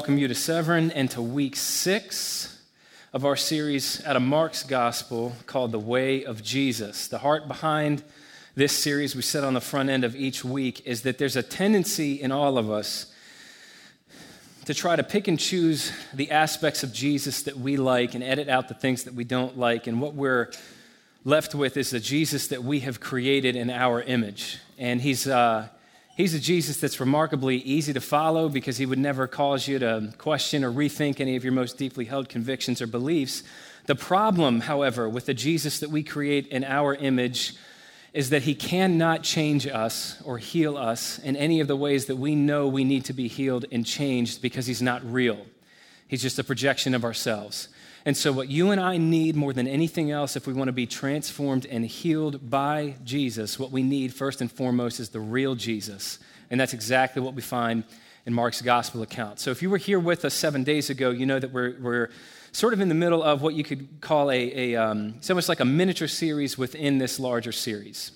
welcome you to Severn and to week six of our series out of Mark's Gospel called The Way of Jesus. The heart behind this series, we said on the front end of each week, is that there's a tendency in all of us to try to pick and choose the aspects of Jesus that we like and edit out the things that we don't like. And what we're left with is the Jesus that we have created in our image. And he's. Uh, He's a Jesus that's remarkably easy to follow because he would never cause you to question or rethink any of your most deeply held convictions or beliefs. The problem, however, with the Jesus that we create in our image is that he cannot change us or heal us in any of the ways that we know we need to be healed and changed because he's not real. He's just a projection of ourselves. And so, what you and I need more than anything else, if we want to be transformed and healed by Jesus, what we need first and foremost is the real Jesus. And that's exactly what we find in Mark's gospel account. So, if you were here with us seven days ago, you know that we're, we're sort of in the middle of what you could call a, a um, it's almost like a miniature series within this larger series.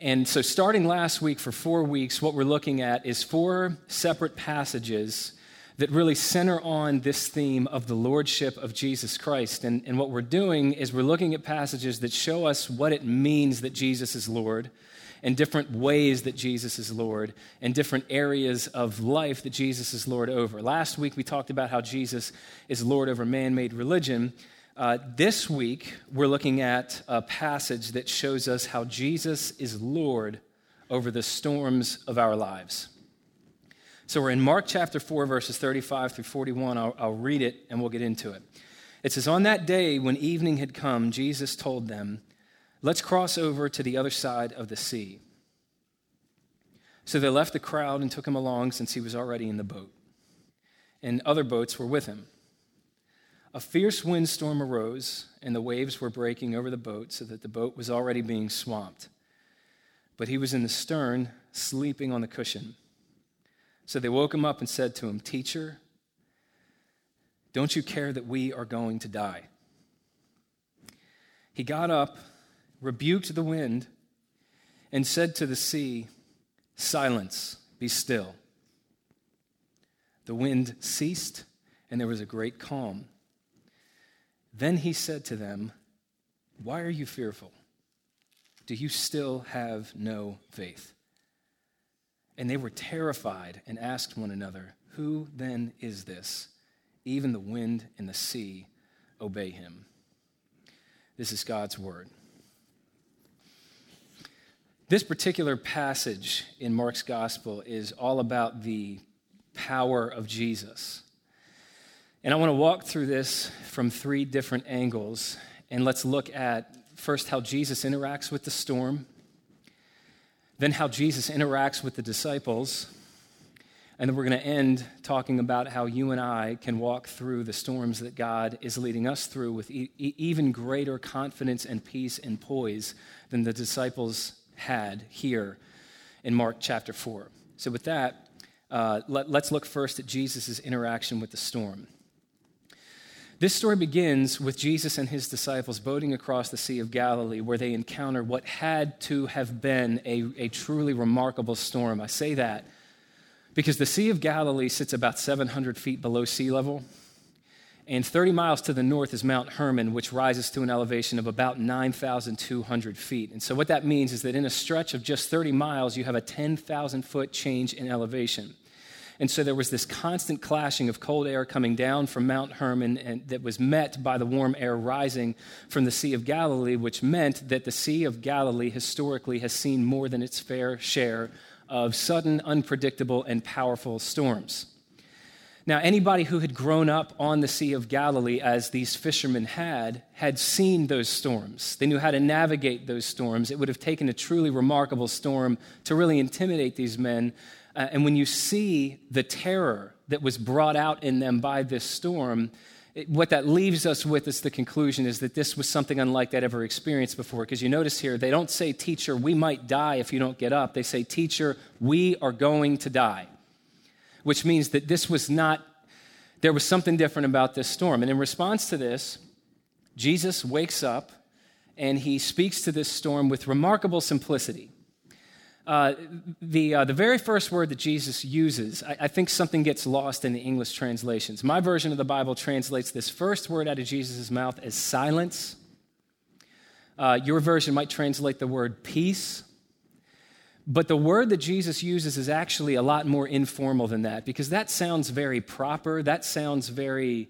And so, starting last week for four weeks, what we're looking at is four separate passages that really center on this theme of the lordship of Jesus Christ. And, and what we're doing is we're looking at passages that show us what it means that Jesus is Lord, and different ways that Jesus is Lord, and different areas of life that Jesus is Lord over. Last week we talked about how Jesus is Lord over man made religion. Uh, this week we're looking at a passage that shows us how Jesus is Lord over the storms of our lives. So we're in Mark chapter 4, verses 35 through 41. I'll, I'll, read it and we'll get into it. It says, On that day when evening had come, Jesus told them, Let's cross over to the other side of the sea. So they left the crowd and took him along since he was already in the boat. And other boats were with him. A fierce windstorm arose, and the waves were breaking over the boat so that the boat was already being swamped. But he was in the stern, sleeping on the cushion. So they woke him up and said to him, Teacher, don't you care that we are going to die? He got up, rebuked the wind, and said to the sea, Silence, be still. The wind ceased, and there was a great calm. Then he said to them, Why are you fearful? Do you still have no faith? And they were terrified and asked one another, Who then is this? Even the wind and the sea obey him. This is God's word. This particular passage in Mark's gospel is all about the power of Jesus. And I want to walk through this from three different angles. And let's look at first how Jesus interacts with the storm then, how Jesus interacts with the disciples. And then we're going to end talking about how you and I can walk through the storms that God is leading us through with e- even greater confidence and peace and poise than the disciples had here in Mark chapter 4. So, with that, uh, let, let's look first at Jesus' interaction with the storm. This story begins with Jesus and his disciples boating across the Sea of Galilee, where they encounter what had to have been a, a truly remarkable storm. I say that because the Sea of Galilee sits about 700 feet below sea level. And 30 miles to the north is Mount Hermon, which rises to an elevation of about 9,200 feet. And so, what that means is that in a stretch of just 30 miles, you have a 10,000 foot change in elevation. And so there was this constant clashing of cold air coming down from Mount Hermon and that was met by the warm air rising from the Sea of Galilee, which meant that the Sea of Galilee historically has seen more than its fair share of sudden, unpredictable, and powerful storms. Now, anybody who had grown up on the Sea of Galilee, as these fishermen had, had seen those storms. They knew how to navigate those storms. It would have taken a truly remarkable storm to really intimidate these men uh, and when you see the terror that was brought out in them by this storm, it, what that leaves us with is the conclusion is that this was something unlike that ever experienced before. Because you notice here, they don't say, Teacher, we might die if you don't get up. They say, Teacher, we are going to die. Which means that this was not, there was something different about this storm. And in response to this, Jesus wakes up and he speaks to this storm with remarkable simplicity. Uh, the, uh, the very first word that Jesus uses, I, I, think something gets lost in the English translations. My version of the Bible translates this first word out of Jesus' mouth as silence. Uh, your version might translate the word peace. But the word that Jesus uses is actually a lot more informal than that because that sounds very proper. That sounds very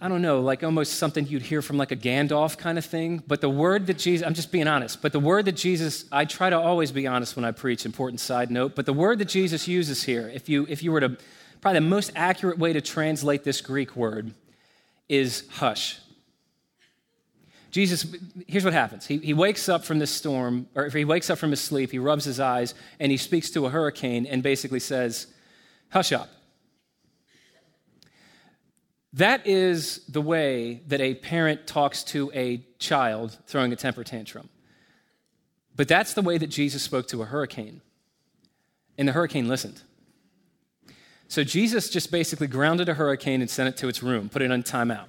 I don't know, like almost something you'd hear from like a Gandalf kind of thing. But the word that Jesus, I'm just being honest, but the word that Jesus, I try to always be honest when I preach, important side note, but the word that Jesus uses here, if you, if you were to, probably the most accurate way to translate this Greek word is hush. Jesus, here's what happens. He, he wakes up from this storm, or if he wakes up from his sleep, he rubs his eyes, and he speaks to a hurricane and basically says, Hush up. That is the way that a parent talks to a child throwing a temper tantrum. But that's the way that Jesus spoke to a hurricane. And the hurricane listened. So Jesus just basically grounded a hurricane and sent it to its room, put it on timeout.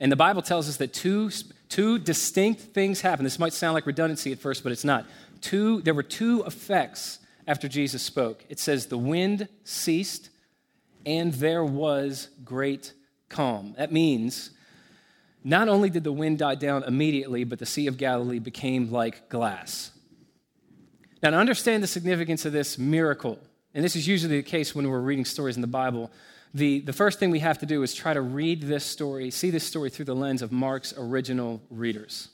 And the Bible tells us that two, two distinct things happened. This might sound like redundancy at first, but it's not. Two, there were two effects after Jesus spoke. It says, The wind ceased, and there was great calm. That means not only did the wind die down immediately, but the Sea of Galilee became like glass. Now, to understand the significance of this miracle, and this is usually the case when we're reading stories in the Bible, the, the first thing we have to do is try to read this story, see this story through the lens of Mark's original readers.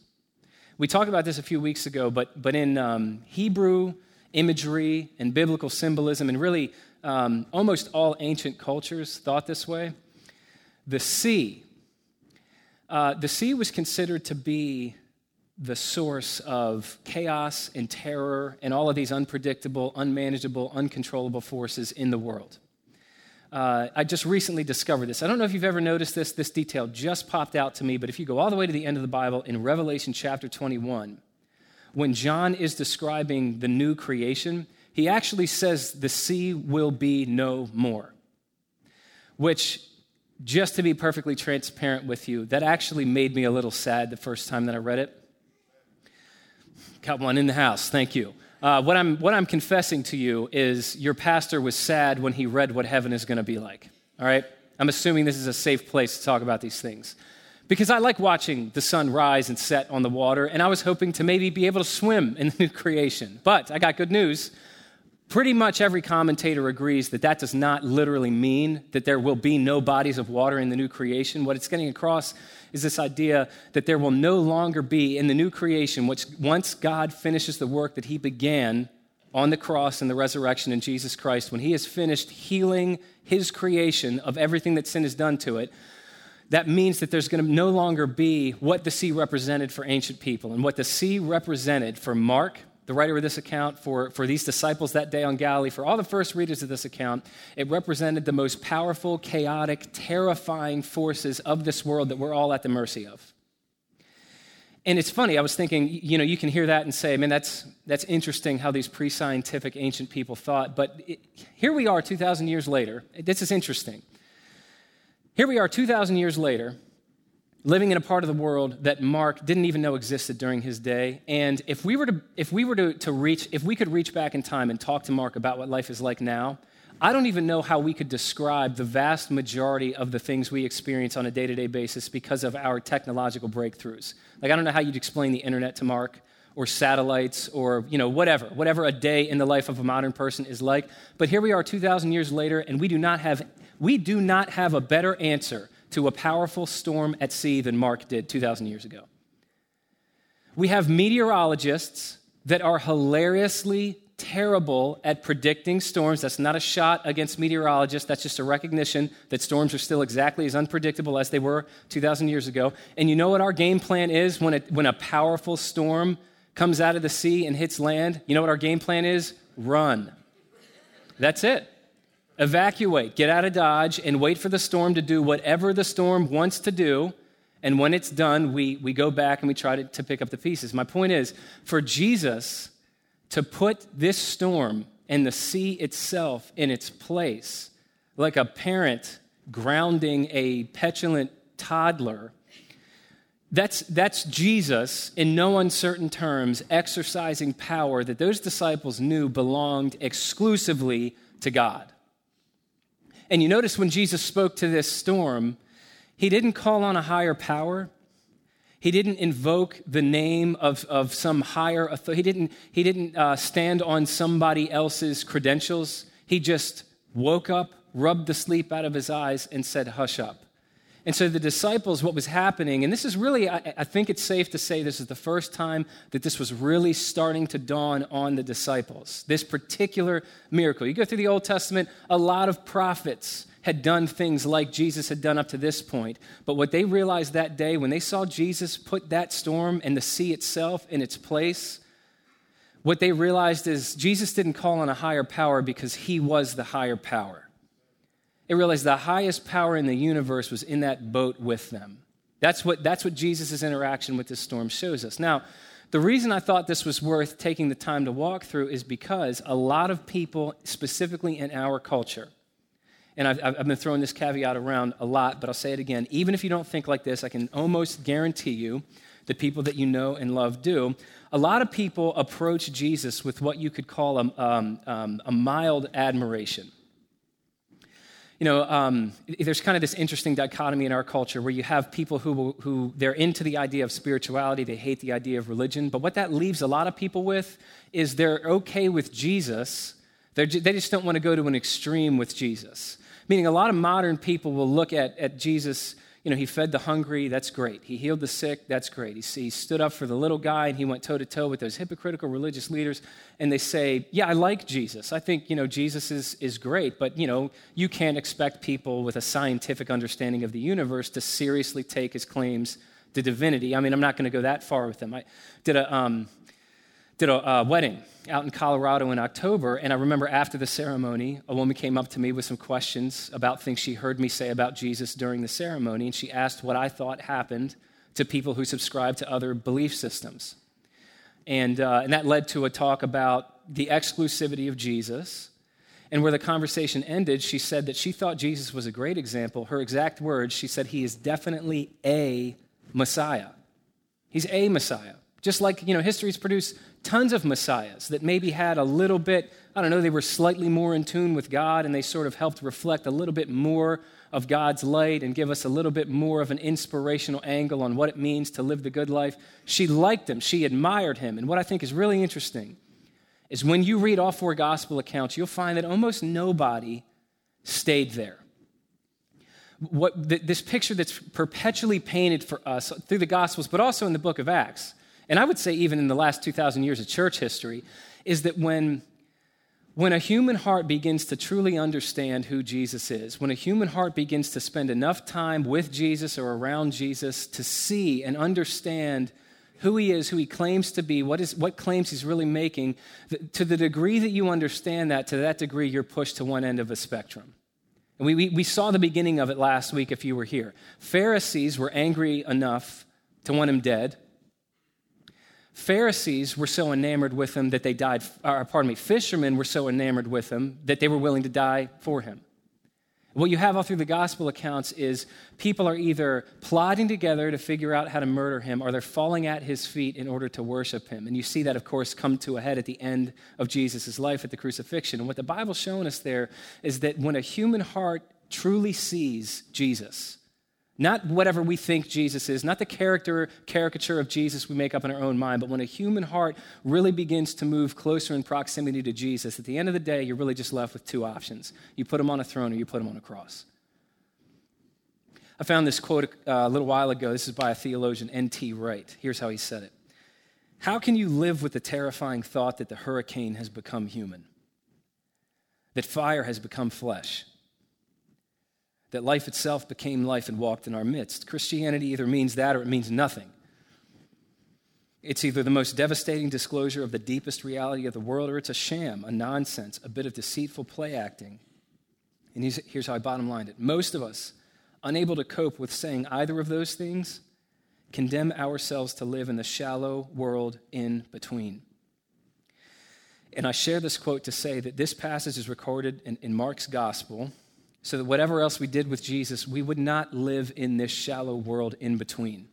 We talked about this a few weeks ago, but, but in um, Hebrew imagery and biblical symbolism, and really um, almost all ancient cultures thought this way the sea. Uh, the sea was considered to be the source of chaos and terror and all of these unpredictable, unmanageable, uncontrollable forces in the world. Uh, I just recently discovered this. I don't know if you've ever noticed this. This detail just popped out to me, but if you go all the way to the end of the Bible in Revelation chapter 21, when John is describing the new creation, he actually says the sea will be no more, which just to be perfectly transparent with you, that actually made me a little sad the first time that I read it. Got one in the house, thank you. Uh, what, I'm, what I'm confessing to you is your pastor was sad when he read what heaven is going to be like. All right? I'm assuming this is a safe place to talk about these things. Because I like watching the sun rise and set on the water, and I was hoping to maybe be able to swim in the new creation. But I got good news. Pretty much every commentator agrees that that does not literally mean that there will be no bodies of water in the new creation. What it's getting across is this idea that there will no longer be in the new creation, which once God finishes the work that he began on the cross and the resurrection in Jesus Christ, when he has finished healing his creation of everything that sin has done to it, that means that there's going to no longer be what the sea represented for ancient people. And what the sea represented for Mark, the writer of this account, for, for these disciples that day on Galilee, for all the first readers of this account, it represented the most powerful, chaotic, terrifying forces of this world that we're all at the mercy of. And it's funny, I was thinking, you know, you can hear that and say, man, that's, that's interesting how these pre scientific ancient people thought. But it, here we are 2,000 years later. This is interesting. Here we are 2,000 years later, living in a part of the world that Mark didn't even know existed during his day. And if we were to, if we were to, to reach, if we could reach back in time and talk to Mark about what life is like now, I don't even know how we could describe the vast majority of the things we experience on a day to day basis because of our technological breakthroughs. Like, I don't know how you'd explain the internet to Mark or satellites or, you know, whatever, whatever a day in the life of a modern person is like. But here we are 2,000 years later, and we do not have, we do not have a better answer to a powerful storm at sea than Mark did 2,000 years ago. We have meteorologists that are hilariously terrible at predicting storms. That's not a shot against meteorologists. That's just a recognition that storms are still exactly as unpredictable as they were 2,000 years ago. And you know what our game plan is when, it, when a powerful storm comes out of the sea and hits land? You know what our game plan is? Run. That's it evacuate, get out of Dodge, and wait for the storm to do whatever the storm wants to do. And when it's done, we, we go back and we try to, to pick up the pieces. My point is for Jesus to put this storm and the sea itself in its place, like a parent grounding a petulant toddler, That's, that's Jesus, in no uncertain terms, exercising power that those disciples knew belonged exclusively to God. And you notice when Jesus spoke to this storm, he didn't call on a higher power. He didn't invoke the name of, of some higher authority. He didn't, he didn't uh, stand on somebody else's credentials. He just woke up, rubbed the sleep out of his eyes, and said, Hush up. And so the disciples, what was happening, and this is really, I, I, think it's safe to say this is the first time that this was really starting to dawn on the disciples. This particular miracle. You go through the Old Testament, a lot of prophets had done things like Jesus had done up to this point. But what they realized that day, when they saw Jesus put that storm and the sea itself in its place, what they realized is Jesus didn't call on a higher power because he was the higher power. They realized the highest power in the universe was in that boat with them. That's what, that's what Jesus' interaction with this storm shows us. Now, the reason I thought this was worth taking the time to walk through is because a lot of people, specifically in our culture, and I've, I've, been throwing this caveat around a lot, but I'll say it again. Even if you don't think like this, I can almost guarantee you the people that you know and love do. A lot of people approach Jesus with what you could call a, um, um, a mild admiration you know, um, there's kind of this interesting dichotomy in our culture where you have people who, who they're into the idea of spirituality, they hate the idea of religion, but what that leaves a lot of people with is they're okay with Jesus, they're, they just don't want to go to an extreme with Jesus. Meaning, a lot of modern people will look at, at Jesus you know, he fed the hungry, that's great. He healed the sick, that's great. He, he stood up for the little guy and he went toe to toe with those hypocritical religious leaders. And they say, Yeah, I like Jesus. I think, you know, Jesus is, is great, but, you know, you can't expect people with a scientific understanding of the universe to seriously take his claims to divinity. I mean, I'm not going to go that far with them. I did a, um, did a wedding out in Colorado in October, and I remember after the ceremony, a woman came up to me with some questions about things she heard me say about Jesus during the ceremony, and she asked what I thought happened to people who subscribe to other belief systems. And, uh, and that led to a talk about the exclusivity of Jesus. And where the conversation ended, she said that she thought Jesus was a great example. Her exact words, she said, He is definitely a Messiah. He's a Messiah. Just like, you know, history's produced tons of messiahs that maybe had a little bit, I don't know, they were slightly more in tune with God and they sort of helped reflect a little bit more of God's light and give us a little bit more of an inspirational angle on what it means to live the good life. She liked him, she admired him. And what I think is really interesting is when you read all four gospel accounts, you'll find that almost nobody stayed there. What, this picture that's perpetually painted for us through the Gospels, but also in the book of Acts, and I would say even in the last 2,000 years of church history, is that when, when a human heart begins to truly understand who Jesus is, when a human heart begins to spend enough time with Jesus or around Jesus to see and understand who he is, who he claims to be, what, is, what claims he's really making, to the degree that you understand that, to that degree, you're pushed to one end of a spectrum. And we, we, we saw the beginning of it last week if you were here. Pharisees were angry enough to want him dead. Pharisees were so enamored with him that they died, or pardon me, fishermen were so enamored with him that they were willing to die for him. What you have all through the gospel accounts is people are either plotting together to figure out how to murder him or they're falling at his feet in order to worship him. And you see that, of course, come to a head at the end of Jesus' life at the crucifixion. And what the Bible's showing us there is that when a human heart truly sees Jesus, not whatever we think Jesus is, not the character caricature of Jesus we make up in our own mind, but when a human heart really begins to move closer in proximity to Jesus, at the end of the day, you're really just left with two options. You put him on a throne or you put him on a cross. I found this quote uh, a little while ago. This is by a theologian, N.T. Wright. Here's how he said it How can you live with the terrifying thought that the hurricane has become human, that fire has become flesh? That life itself became life and walked in our midst. Christianity either means that or it means nothing. It's either the most devastating disclosure of the deepest reality of the world or it's a sham, a nonsense, a bit of deceitful play acting. And here's how I bottom lined it most of us, unable to cope with saying either of those things, condemn ourselves to live in the shallow world in between. And I share this quote to say that this passage is recorded in, in Mark's gospel so that whatever else we did with Jesus, we would not live in this shallow world in between.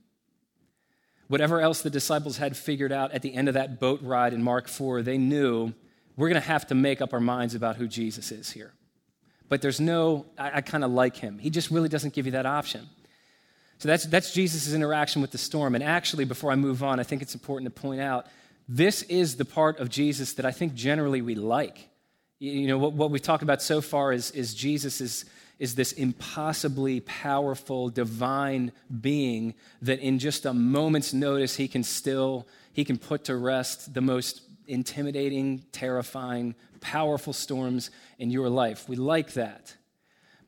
whatever else the disciples had figured out at the end of that boat ride in Mark 4, they knew we're going to have to make up our minds about who Jesus is here. But there's no, I, I kind of like him. He just really doesn't give you that option. So that's, that's Jesus' interaction with the storm. And actually, before I move on, I think it's important to point out this is the part of Jesus that I think generally we like. You know, what, what we've talked about so far is, is Jesus is, is this impossibly powerful, divine being that in just a moment's notice, he can still, he can put to rest the most intimidating, terrifying, powerful storms in your life. We like that.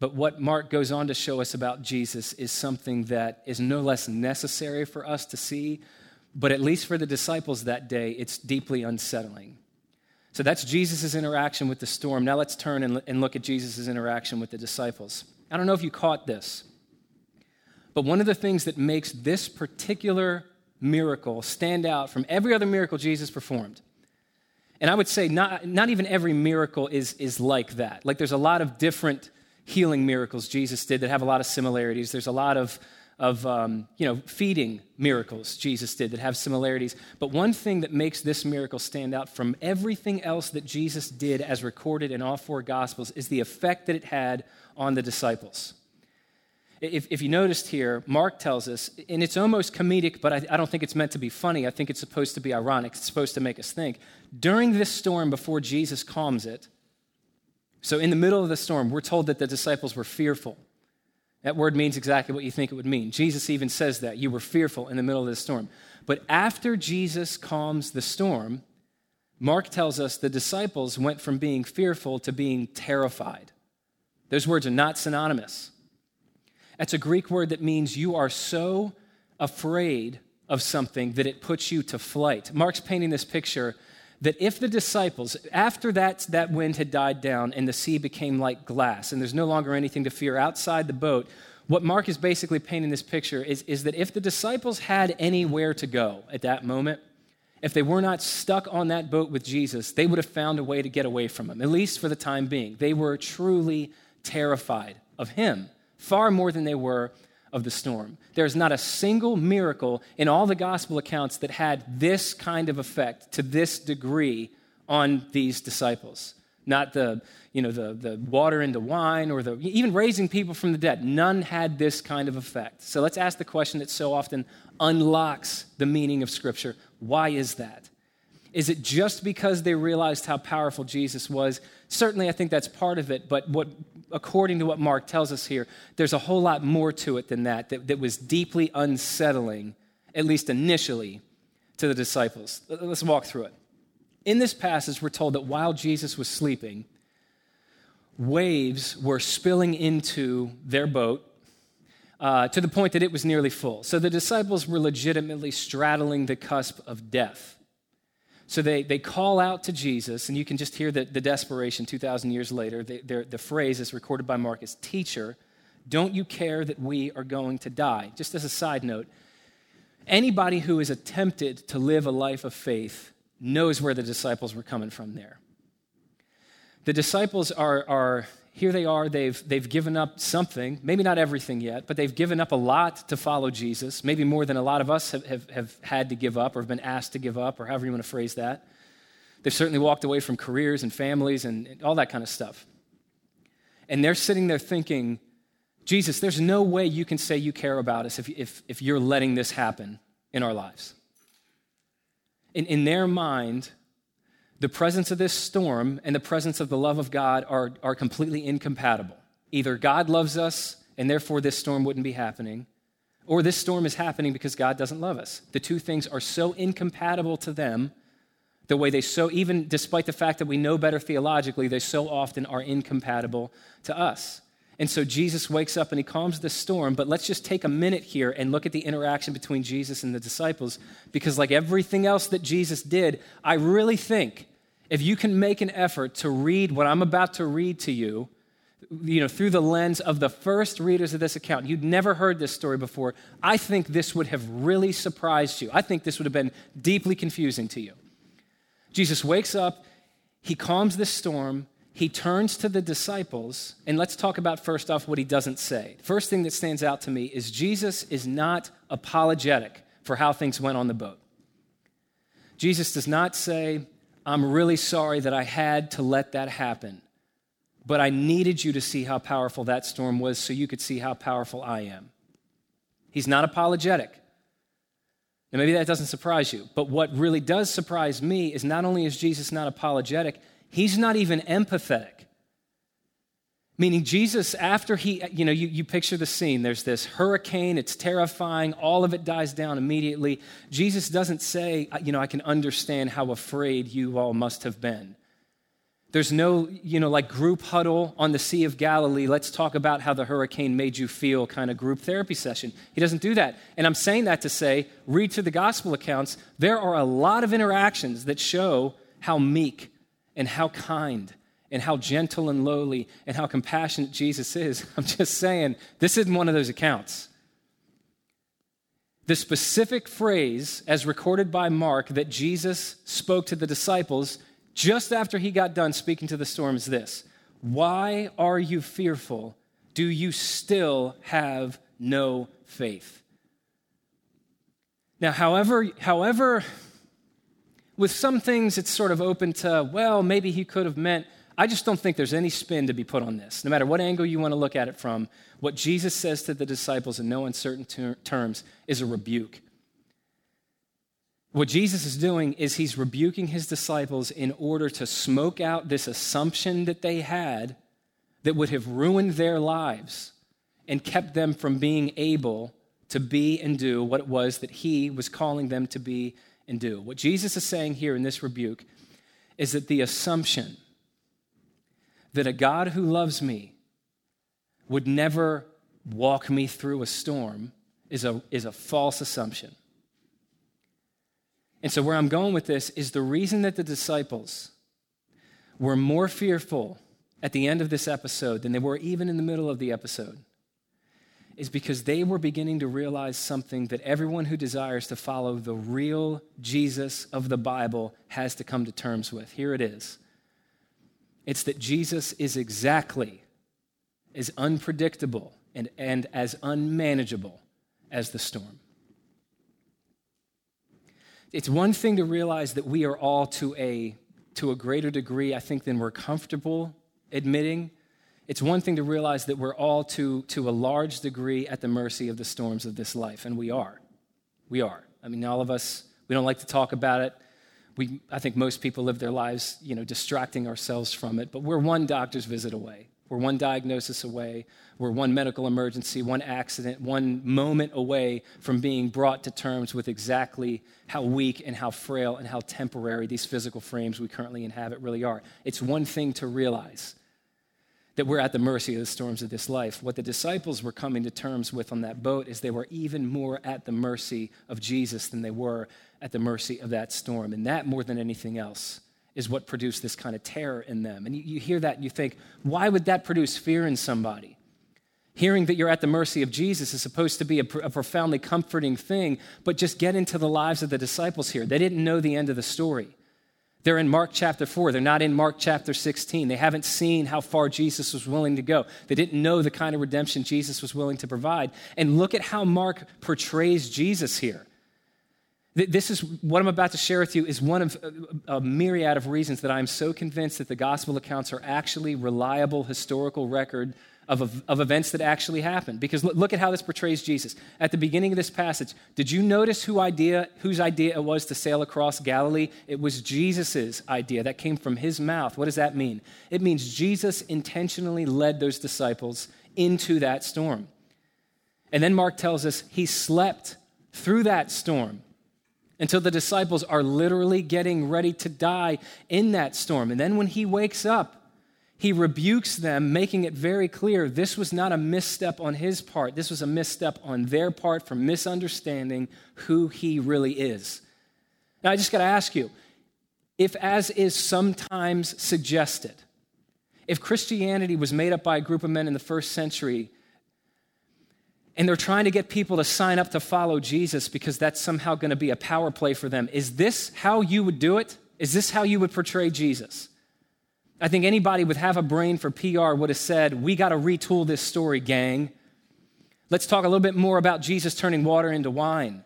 But what Mark goes on to show us about Jesus is something that is no less necessary for us to see, but at least for the disciples that day, it's deeply unsettling. So that's Jesus' interaction with the storm. Now let's turn and look at Jesus' interaction with the disciples. I don't know if you caught this, but one of the things that makes this particular miracle stand out from every other miracle Jesus performed and I would say not, not even every miracle is, is like that. Like there's a lot of different healing miracles Jesus did that have a lot of similarities. There's a lot of, of um, you know, feeding miracles Jesus did that have similarities. But one thing that makes this miracle stand out from everything else that Jesus did as recorded in all four Gospels is the effect that it had on the disciples. If, if you noticed here, Mark tells us, and it's almost comedic, but I, I don't think it's meant to be funny. I think it's supposed to be ironic. It's supposed to make us think. During this storm, before Jesus calms it, so in the middle of the storm, we're told that the disciples were fearful. That word means exactly what you think it would mean. Jesus even says that. You were fearful in the middle of the storm. But after Jesus calms the storm, Mark tells us the disciples went from being fearful to being terrified. Those words are not synonymous. That's a Greek word that means you are so afraid of something that it puts you to flight. Mark's painting this picture that if the disciples, after that, that wind had died down and the sea became like glass and there's no longer anything to fear outside the boat, what Mark is basically painting this picture is, is that if the disciples had anywhere to go at that moment, if they were not stuck on that boat with Jesus, they would have found a way to get away from him, at least for the time being. They were truly terrified of him far more than they were of the storm. There's not a single miracle in all the gospel accounts that had this kind of effect to this degree on these disciples. Not the, you know, the, the water into wine or the, even raising people from the dead. None had this kind of effect. So let's ask the question that so often unlocks the meaning of Scripture why is that? Is it just because they realized how powerful Jesus was? Certainly, I think that's part of it, but what, according to what Mark tells us here, there's a whole lot more to it than that, that, that was deeply unsettling, at least initially, to the disciples. Let's walk through it. In this passage, we're told that while Jesus was sleeping, waves were spilling into their boat uh, to the point that it was nearly full. So the disciples were legitimately straddling the cusp of death. So they, they call out to Jesus, and you can just hear the, the desperation 2,000 years later. They, the phrase is recorded by Mark as Teacher, don't you care that we are going to die? Just as a side note, anybody who is attempted to live a life of faith knows where the disciples were coming from there. The disciples are, are here they are, they've, they've given up something, maybe not everything yet, but they've given up a lot to follow Jesus, maybe more than a lot of us have, have, have had to give up or have been asked to give up, or however you want to phrase that. They've certainly walked away from careers and families and, and all that kind of stuff. And they're sitting there thinking, Jesus, there's no way you can say you care about us if, if, if you're letting this happen in our lives. In, in their mind, the presence of this storm and the presence of the love of God are, are completely incompatible. Either God loves us and therefore this storm wouldn't be happening, or this storm is happening because God doesn't love us. The two things are so incompatible to them, the way they so, even despite the fact that we know better theologically, they so often are incompatible to us. And so Jesus wakes up and he calms the storm. But let's just take a minute here and look at the interaction between Jesus and the disciples. Because, like everything else that Jesus did, I really think if you can make an effort to read what I'm about to read to you, you know, through the lens of the first readers of this account, you'd never heard this story before, I think this would have really surprised you. I think this would have been deeply confusing to you. Jesus wakes up, he calms the storm, he turns to the disciples, and let's talk about first off what he doesn't say. First thing that stands out to me is Jesus is not apologetic for how things went on the boat. Jesus does not say, I'm really sorry that I had to let that happen, but I needed you to see how powerful that storm was so you could see how powerful I am. He's not apologetic. And maybe that doesn't surprise you, but what really does surprise me is not only is Jesus not apologetic, he's not even empathetic. Meaning, Jesus, after he, you know, you, you picture the scene, there's this hurricane, it's terrifying, all of it dies down immediately. Jesus doesn't say, you know, I can understand how afraid you all must have been. There's no, you know, like group huddle on the Sea of Galilee. Let's talk about how the hurricane made you feel kind of group therapy session. He doesn't do that. And I'm saying that to say, read through the gospel accounts. There are a lot of interactions that show how meek and how kind and how gentle and lowly and how compassionate Jesus is. I'm just saying, this isn't one of those accounts. The specific phrase, as recorded by Mark, that Jesus spoke to the disciples just after he got done speaking to the storm is this Why are you fearful? Do you still have no faith? Now, however, however, with some things it's sort of open to, well, maybe he could have meant I just don't think there's any spin to be put on this. No matter what angle you want to look at it from, what Jesus says to the disciples in no uncertain ter- terms is a rebuke. What Jesus is doing is he's rebuking his disciples in order to smoke out this assumption that they had that would have ruined their lives and kept them from being able to be and do what it was that he was calling them to be and do. What Jesus is saying here in this rebuke is that the assumption that a God who loves me would never walk me through a storm is a, is a false assumption. And so, where I'm going with this is the reason that the disciples were more fearful at the end of this episode than they were even in the middle of the episode is because they were beginning to realize something that everyone who desires to follow the real Jesus of the Bible has to come to terms with. Here it is it's that Jesus is exactly as unpredictable and, and as unmanageable as the storm. It's one thing to realize that we are all to a, to a greater degree, I think, than we're comfortable admitting. It's one thing to realize that we're all to, to a large degree at the mercy of the storms of this life, and we are. We are. I mean, all of us, we don't like to talk about it we, I think most people live their lives, you know, distracting ourselves from it, but we're one doctor's visit away. We're one diagnosis away. We're one medical emergency, one accident, one moment away from being brought to terms with exactly how weak and how frail and how temporary these physical frames we currently inhabit really are. It's one thing to realize that we're at the mercy of the storms of this life. What the disciples were coming to terms with on that boat is they were even more at the mercy of Jesus than they were at the mercy of that storm. And that, more than anything else, is what produced this kind of terror in them. And you, you hear that and you think, why would that produce fear in somebody? Hearing that you're at the mercy of Jesus is supposed to be a, a, profoundly comforting thing, but just get into the lives of the disciples here. They didn't know the end of the story. They're in Mark chapter 4. They're not in Mark chapter 16. They haven't seen how far Jesus was willing to go. They didn't know the kind of redemption Jesus was willing to provide. And look at how Mark portrays Jesus here. This is what I'm about to share with you is one of uh, a myriad of reasons that I'm so convinced that the gospel accounts are actually reliable historical record of, of events that actually happened. Because look at how this portrays Jesus. At the beginning of this passage, did you notice who idea, whose idea it was to sail across Galilee? It was Jesus' idea. That came from his mouth. What does that mean? It means Jesus intentionally led those disciples into that storm. And then Mark tells us he slept through that storm until the disciples are literally getting ready to die in that storm. And then when he wakes up, he rebukes them, making it very clear this was not a misstep on his part. This was a misstep on their part for misunderstanding who he really is. Now, I just got to ask you if, as is sometimes suggested, if Christianity was made up by a group of men in the first century and they're trying to get people to sign up to follow Jesus because that's somehow going to be a power play for them. Is this how you would do it? Is this how you would portray Jesus? I think anybody with half a brain for PR would have said, We got to retool this story, gang. Let's talk a little bit more about Jesus turning water into wine.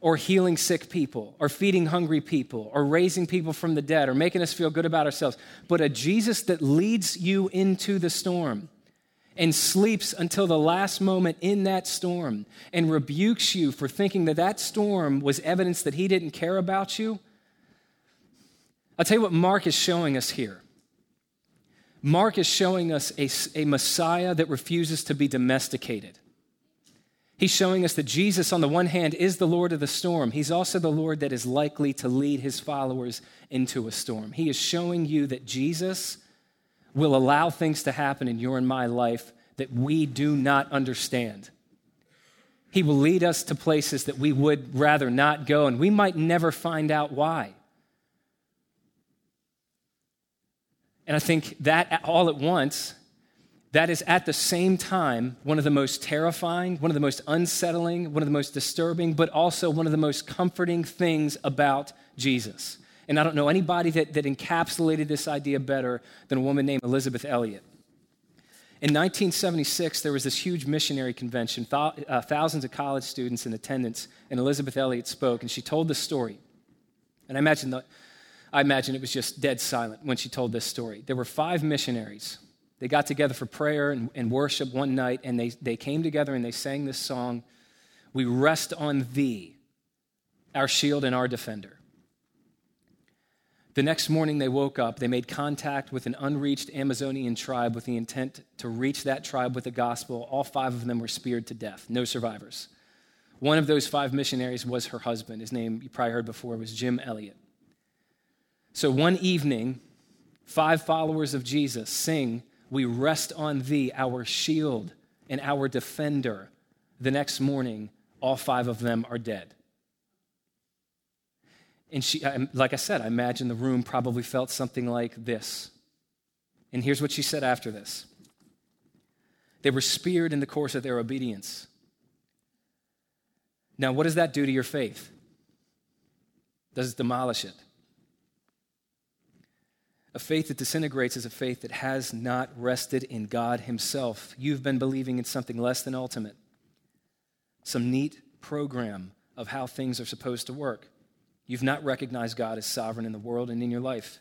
or healing sick people, or feeding hungry people, or raising people from the dead, or making us feel good about ourselves, but a Jesus that leads you into the storm and sleeps until the last moment in that storm and rebukes you for thinking that that storm was evidence that he didn't care about you. I'll tell you what Mark is showing us here. Mark is showing us a, a Messiah that refuses to be domesticated. He's showing us that Jesus, on the one hand, is the Lord of the storm. He's also the Lord that is likely to lead his followers into a storm. He is showing you that Jesus will allow things to happen in your and my life that we do not understand. He will lead us to places that we would rather not go, and we might never find out why. And I think that all at once that is at the same time one of the most terrifying, one of the most unsettling, one of the most disturbing, but also one of the most comforting things about Jesus. And I don't know anybody that, that encapsulated this idea better than a woman named Elisabeth Elliot. In 1976, there was this huge missionary convention, uh, thousands of college students in attendance, and Elisabeth Elliot spoke, and she told this story. And I imagine, the, I imagine it was just dead silent when she told this story. There were five missionaries they got together for prayer and, and worship one night, and they, they came together and they sang this song We rest on thee, our shield and our defender. The next morning, they woke up. They made contact with an unreached Amazonian tribe with the intent to reach that tribe with the gospel. All five of them were speared to death, no survivors. One of those five missionaries was her husband. His name, you probably heard before, was Jim Elliot. So one evening, five followers of Jesus sing we rest on thee, our shield and our defender. The next morning, all five of them are dead. And she, like I said, I imagine the room probably felt something like this. And here's what she said after this they were speared in the course of their obedience. Now, what does that do to your faith? Does it demolish it? A faith that disintegrates is a faith that has not rested in God Himself. You've been believing in something less than ultimate, some neat program of how things are supposed to work. You've not recognized God as sovereign in the world and in your life.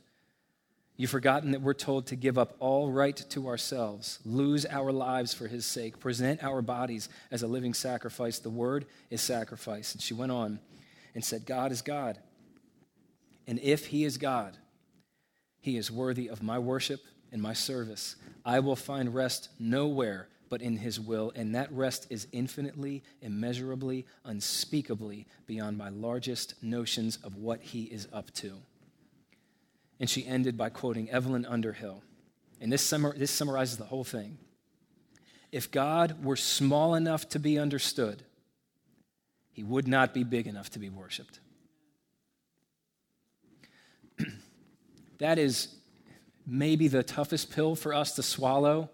You've forgotten that we're told to give up all right to ourselves, lose our lives for His sake, present our bodies as a living sacrifice. The Word is sacrifice. And she went on and said, God is God. And if He is God, he is worthy of my worship and my service. I will find rest nowhere but in His will, and that rest is infinitely, immeasurably, unspeakably beyond my largest notions of what He is up to. And she ended by quoting Evelyn Underhill. And this, summar, this summarizes the whole thing. If God were small enough to be understood, He would not be big enough to be worshiped. That is maybe the toughest pill for us to swallow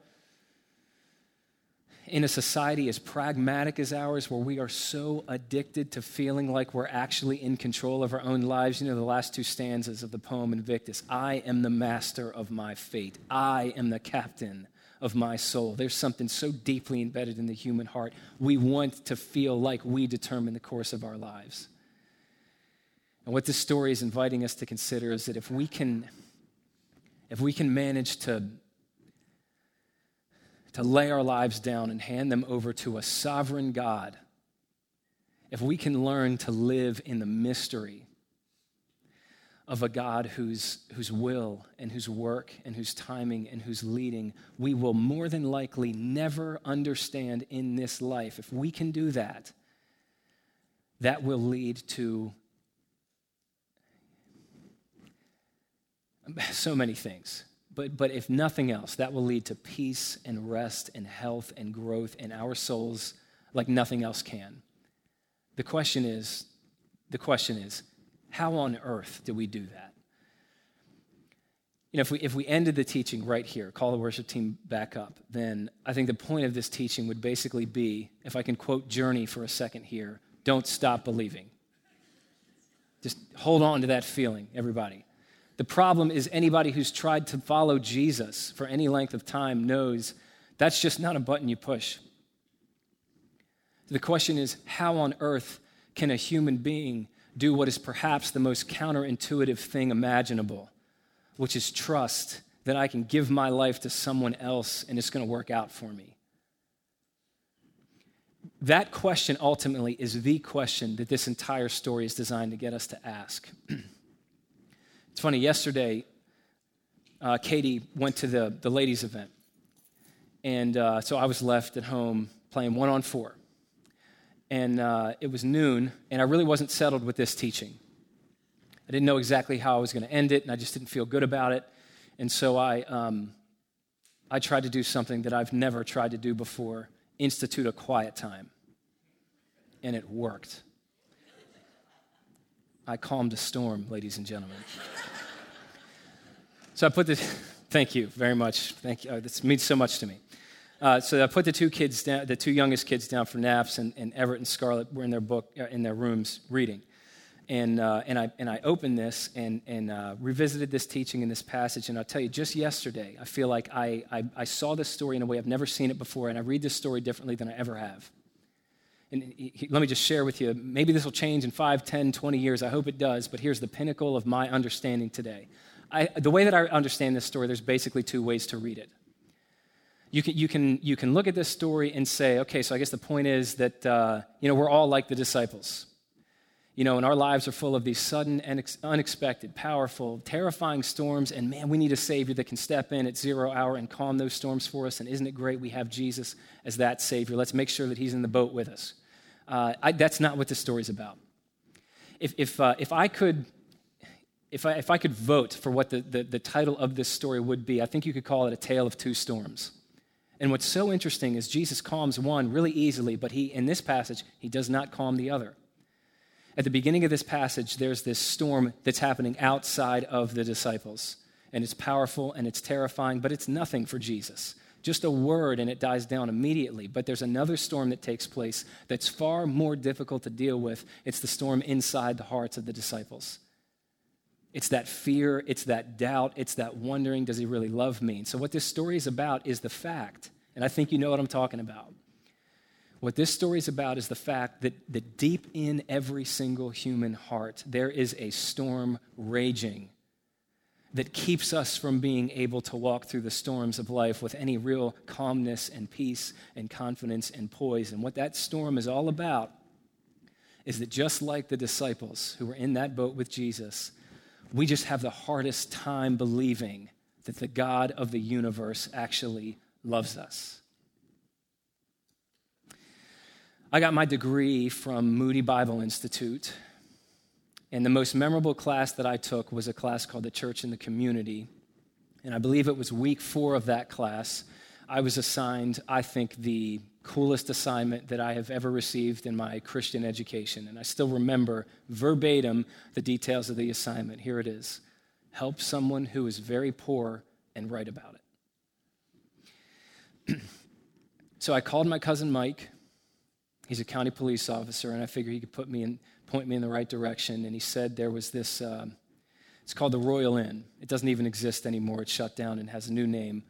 in a society as pragmatic as ours, where we are so addicted to feeling like we're actually in control of our own lives. You know, the last two stanzas of the poem Invictus I am the master of my fate, I am the captain of my soul. There's something so deeply embedded in the human heart. We want to feel like we determine the course of our lives. And what this story is inviting us to consider is that if we can, if we can manage to, to lay our lives down and hand them over to a sovereign God, if we can learn to live in the mystery of a God whose, whose will and whose work and whose timing and whose leading we will more than likely never understand in this life, if we can do that, that will lead to so many things. But, but if nothing else, that will lead to peace and rest and health and growth in our souls like nothing else can. The question is, the question is, how on earth do we do that? You know, if we, if we ended the teaching right here, call the worship team back up, then I think the point of this teaching would basically be, if I can quote Journey for a second here, don't stop believing. Just hold on to that feeling, everybody. The problem is anybody who's tried to follow Jesus for any length of time knows that's just not a button you push. The question is how on earth can a human being do what is perhaps the most counterintuitive thing imaginable, which is trust that I can give my life to someone else and it's going to work out for me? That question ultimately is the question that this entire story is designed to get us to ask. it's funny, yesterday, uh, Katie went to the, the ladies' event. And uh, so I was left at home playing one on four. And uh, it was noon, and I really wasn't settled with this teaching. I didn't know exactly how I was going to end it, and I just didn't feel good about it. And so I, um, I tried to do something that I've never tried to do before institute a quiet time. And it worked. I calmed a storm, ladies and gentlemen. so I put this, thank you very much. Thank you. Uh, this means so much to me. Uh, so I put the two kids down, the two youngest kids down for naps, and, and Everett and Scarlett were in their book, uh, in their rooms reading. And, uh, and, I, and I opened this and, and uh, revisited this teaching in this passage. And I'll tell you, just yesterday, I feel like I, I, I, saw this story in a way I've never seen it before, and I read this story differently than I ever have. And he, let me just share with you maybe this will change in 5, 10, 20 years. I hope it does, but here's the pinnacle of my understanding today. I, the way that I understand this story, there's basically two ways to read it. You can, you, can, you can look at this story and say, okay, so I guess the point is that, uh, you know, we're all like the disciples. You know, and our lives are full of these sudden and unexpected, powerful, terrifying storms, and man, we need a Savior that can step in at zero hour and calm those storms for us. And isn't it great we have Jesus as that Savior? Let's make sure that He's in the boat with us. Uh, I, that's not what this story's about. If, if, uh, if I could if I, if I could vote for what the, the, the, title of this story would be, I think you could call it A Tale of Two Storms. And what's so interesting is Jesus calms one really easily, but he, in this passage, he does not calm the other. At the beginning of this passage, there's this storm that's happening outside of the disciples. And it's powerful and it's terrifying, but it's nothing for Jesus. Just a word and it dies down immediately. But there's another storm that takes place that's far more difficult to deal with. It's the storm inside the hearts of the disciples. It's that fear, it's that doubt, it's that wondering, does he really love me? And so, what this story is about is the fact, and I think you know what I'm talking about. What this story is about is the fact that, that deep in every single human heart, there is a storm raging that keeps us from being able to walk through the storms of life with any real calmness and peace and confidence and poise. And what that storm is all about is that just like the disciples who were in that boat with Jesus, we just have the hardest time believing that the God of the universe actually loves us. I got my degree from Moody Bible Institute, and the most memorable class that I took was a class called The Church in the Community. And I believe it was week four of that class. I was assigned, I think, the coolest assignment that I have ever received in my Christian education. And I still remember verbatim the details of the assignment. Here it is Help someone who is very poor and write about it. so I called my cousin Mike. He's a county police officer, and I figured he could put me in, point me in the right direction. And he said there was this, uh, it's called the Royal Inn. It doesn't even exist anymore, it's shut down and has a new name.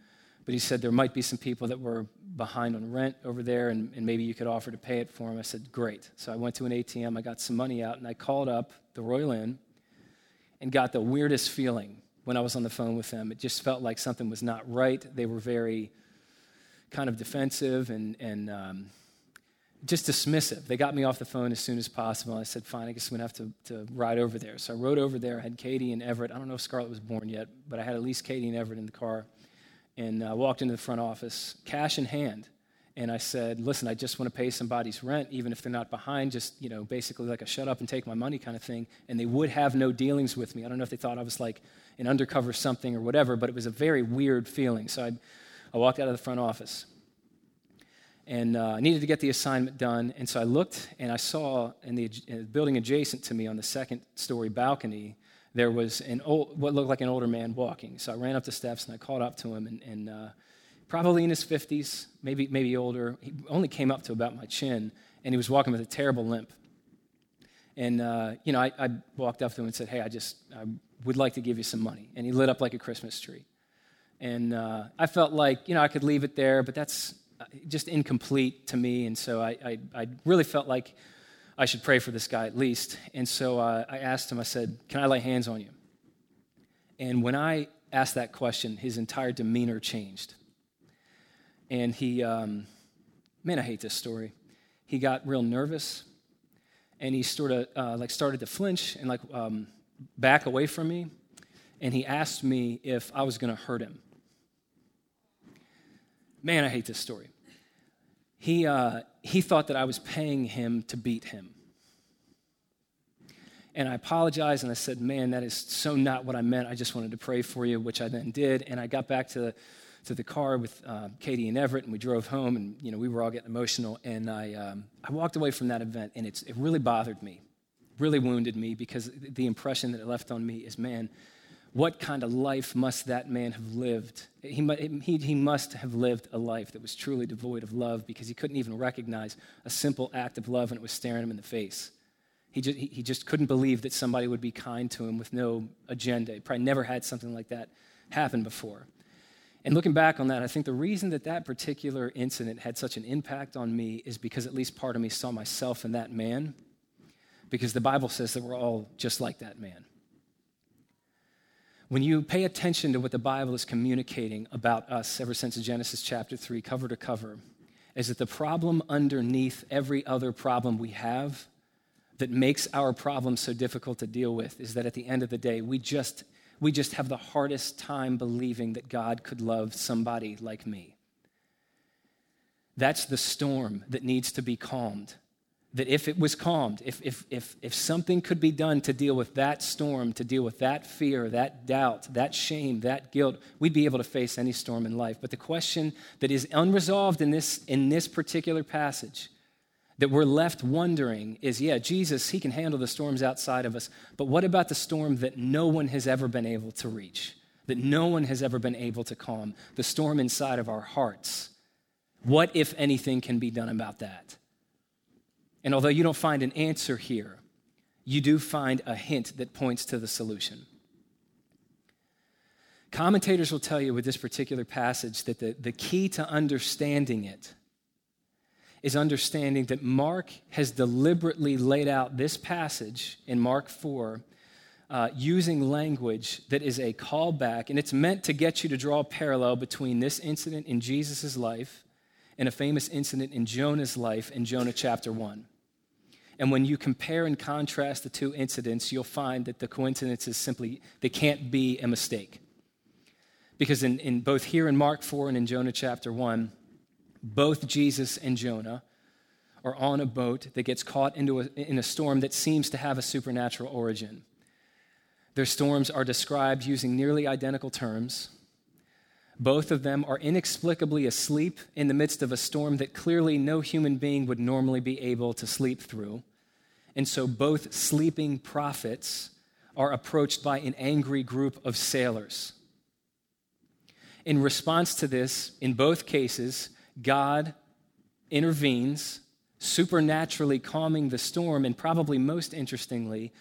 But he said there might be some people that were behind on rent over there, and, and maybe you could offer to pay it for them. I said, Great. So I went to an ATM, I got some money out, and I called up the Royal Inn and got the weirdest feeling when I was on the phone with them. It just felt like something was not right. They were very kind of defensive and, and um, just dismissive. They got me off the phone as soon as possible. I said, fine, I guess I'm going to have to, ride over there. So I rode over there. I had Katie and Everett. I don't know if Scarlett was born yet, but I had at least Katie and Everett in the car and uh, walked into the front office, cash in hand. And I said, listen, I just want to pay somebody's rent, even if they're not behind, just, you know, basically like a shut up and take my money kind of thing. And they would have no dealings with me. I don't know if they thought I was like an undercover something or whatever, but it was a very weird feeling. So I, I walked out of the front office. And uh, I needed to get the assignment done. And so I looked and I saw in the, in the building adjacent to me on the second story balcony, there was an old, what looked like an older man walking. So I ran up the steps and I called up to him, and, and uh, probably in his 50s, maybe, maybe older. He only came up to about my chin, and he was walking with a terrible limp. And, uh, you know, I, I, walked up to him and said, Hey, I just I would like to give you some money. And he lit up like a Christmas tree. And uh, I felt like, you know, I could leave it there, but that's uh, just incomplete to me. And so I, I, I really felt like I should pray for this guy at least. And so uh, I asked him, I said, Can I lay hands on you? And when I asked that question, his entire demeanor changed. And he, um, man, I hate this story. He got real nervous and he sort of uh, like started to flinch and like um, back away from me. And he asked me if I was going to hurt him. Man, I hate this story. He, uh, he thought that I was paying him to beat him. And I apologized and I said, Man, that is so not what I meant. I just wanted to pray for you, which I then did. And I got back to the, to the car with uh, Katie and Everett, and we drove home, and you know we were all getting emotional. And I, um, I walked away from that event, and it's, it really bothered me, really wounded me, because the impression that it left on me is, man, what kind of life must that man have lived? He, he, he must have lived a life that was truly devoid of love because he couldn't even recognize a simple act of love when it was staring him in the face. He just, he just couldn't believe that somebody would be kind to him with no agenda. He probably never had something like that happen before. And looking back on that, I think the reason that that particular incident had such an impact on me is because at least part of me saw myself in that man, because the Bible says that we're all just like that man. When you pay attention to what the Bible is communicating about us ever since Genesis chapter 3, cover to cover, is that the problem underneath every other problem we have that makes our problem so difficult to deal with is that at the end of the day, we just, we just have the hardest time believing that God could love somebody like me. That's the storm that needs to be calmed. That if it was calmed, if, if, if, if something could be done to deal with that storm, to deal with that fear, that doubt, that shame, that guilt, we'd be able to face any storm in life. But the question that is unresolved in this, in this particular passage that we're left wondering is yeah, Jesus, he can handle the storms outside of us, but what about the storm that no one has ever been able to reach, that no one has ever been able to calm, the storm inside of our hearts? What, if anything, can be done about that? And although you don't find an answer here, you do find a hint that points to the solution. Commentators will tell you with this particular passage that the, the key to understanding it is understanding that Mark has deliberately laid out this passage in Mark 4 uh, using language that is a callback, and it's meant to get you to draw a parallel between this incident in Jesus' life and a famous incident in Jonah's life in Jonah chapter 1. And when you compare and contrast the two incidents, you'll find that the coincidences simply, they can't be a mistake. Because in, in both here in Mark 4 and in Jonah chapter 1, both Jesus and Jonah are on a boat that gets caught into a, in a storm that seems to have a supernatural origin. Their storms are described using nearly identical terms. Both of them are inexplicably asleep in the midst of a storm that clearly no human being would normally be able to sleep through. And so both sleeping prophets are approached by an angry group of sailors. In response to this, in both cases, God intervenes, supernaturally calming the storm, and probably most interestingly,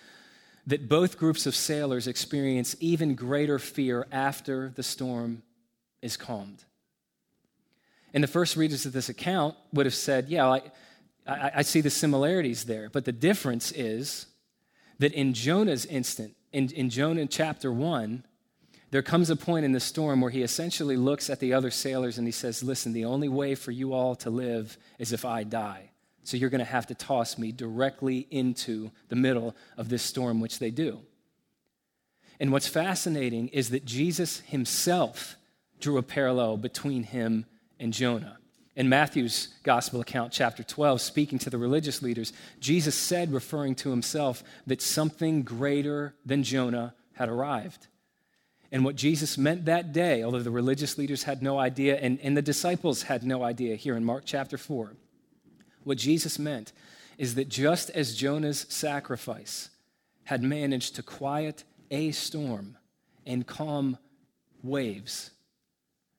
that both groups of sailors experience even greater fear after the storm is calmed. And the first readers of this account would have said, Yeah, I, I, I see the similarities there. But the difference is that in Jonah's instant, in, in Jonah chapter 1, there comes a point in the storm where he essentially looks at the other sailors and he says, Listen, the only way for you all to live is if I die. So you're going to have to toss me directly into the middle of this storm, which they do. And what's fascinating is that Jesus himself drew a parallel between him and Jonah. In Matthew's gospel account, chapter 12, speaking to the religious leaders, Jesus said, referring to himself, that something greater than Jonah had arrived. And what Jesus meant that day, although the religious leaders had no idea and, and the disciples had no idea here in Mark chapter 4, what Jesus meant is that just as Jonah's sacrifice had managed to quiet a storm and calm waves,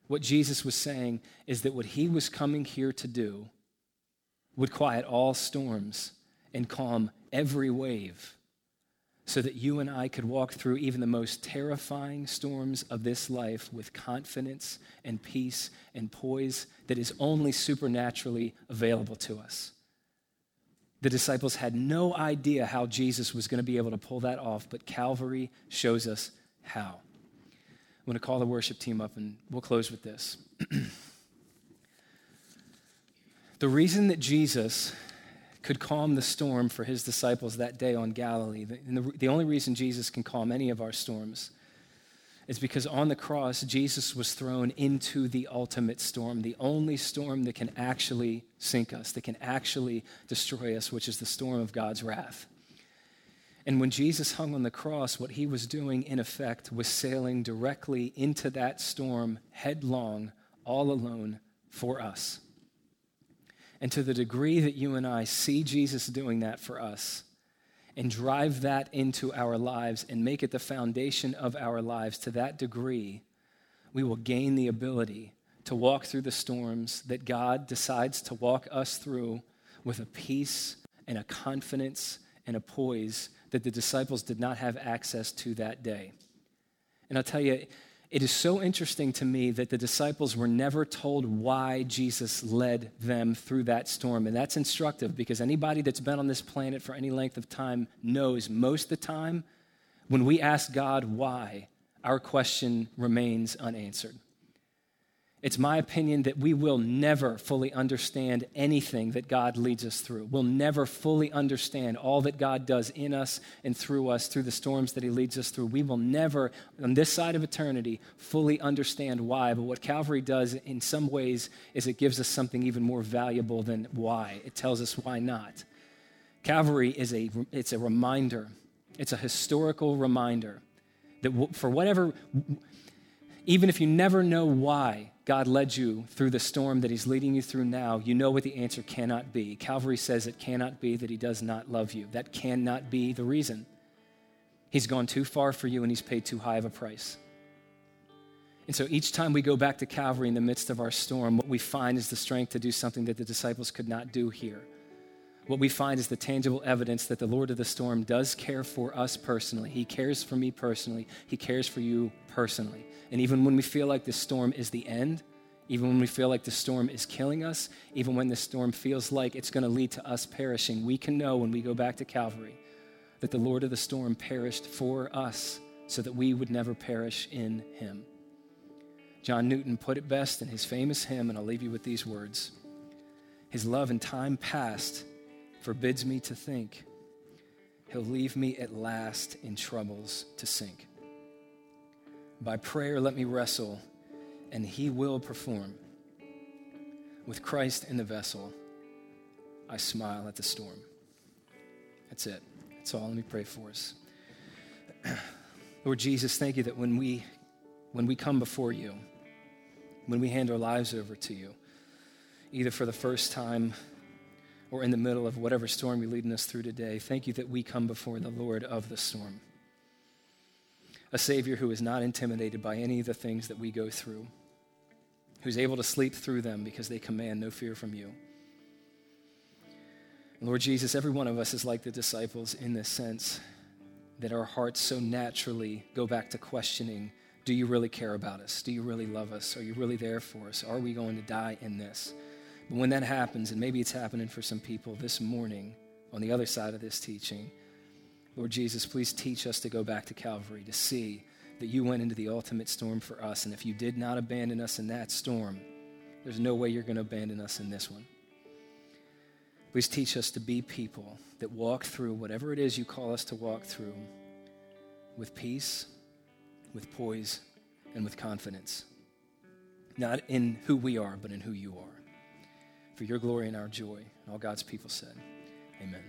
what Jesus was saying is that what he was coming here to do would quiet all storms and calm every wave so that you and I could walk through even the most terrifying storms of this life with confidence and peace and poise that is only supernaturally available to us. The disciples had no idea how Jesus was going to be able to pull that off, but Calvary shows us how. I'm going to call the worship team up and we'll close with this. the reason that Jesus could calm the storm for his disciples that day on Galilee, the, the, the only reason Jesus can calm any of our storms is because on the cross, Jesus was thrown into the ultimate storm, the only storm that can actually sink us, that can actually destroy us, which is the storm of God's wrath. And when Jesus hung on the cross, what he was doing, in effect, was sailing directly into that storm headlong, all alone for us. And to the degree that you and I see Jesus doing that for us, and drive that into our lives and make it the foundation of our lives to that degree, we will gain the ability to walk through the storms that God decides to walk us through with a peace and a confidence and a poise that the disciples did not have access to that day. And I'll tell you, it is so interesting to me that the disciples were never told why Jesus led them through that storm. And that's instructive because anybody that's been on this planet for any length of time knows most of the time when we ask God why, our question remains unanswered. It's my opinion that we will never fully understand anything that God leads us through. We'll never fully understand all that God does in us and through us through the storms that He leads us through. We will never, on this side of eternity, fully understand why. But what Calvary does in some ways is it gives us something even more valuable than why. It tells us why not. Calvary is a, it's a reminder, it's a historical reminder that for whatever, even if you never know why, God led you through the storm that He's leading you through now, you know what the answer cannot be. Calvary says it cannot be that He does not love you. That cannot be the reason. He's gone too far for you and He's paid too high of a price. And so each time we go back to Calvary in the midst of our storm, what we find is the strength to do something that the disciples could not do here. What we find is the tangible evidence that the Lord of the storm does care for us personally. He cares for me personally. He cares for you personally. And even when we feel like the storm is the end, even when we feel like the storm is killing us, even when the storm feels like it's going to lead to us perishing, we can know when we go back to Calvary that the Lord of the storm perished for us so that we would never perish in him. John Newton put it best in his famous hymn, and I'll leave you with these words His love in time past forbids me to think. He'll leave me at last in troubles to sink. By prayer, let me wrestle, and he will perform. With Christ in the vessel, I smile at the storm. That's it. That's all. Let me pray for us. Lord Jesus, thank you that when we when we come before you, when we hand our lives over to you, either for the first time or in the middle of whatever storm you're leading us through today, thank you that we come before the Lord of the storm a Savior who is not intimidated by any of the things that we go through, who's able to sleep through them because they command no fear from you. Lord Jesus, every one of us is like the disciples in this sense that our hearts so naturally go back to questioning do you really care about us? Do you really love us? Are you really there for us? Are we going to die in this? But when that happens, and maybe it's happening for some people this morning on the other side of this teaching, Lord Jesus, please teach us to go back to Calvary to see that you went into the ultimate storm for us. And if you did not abandon us in that storm, there's no way you're going to abandon us in this one. Please teach us to be people that walk through whatever it is you call us to walk through with peace, with poise, and with confidence. Not in who we are, but in who you are. For your glory and our joy. And all God's people said, Amen.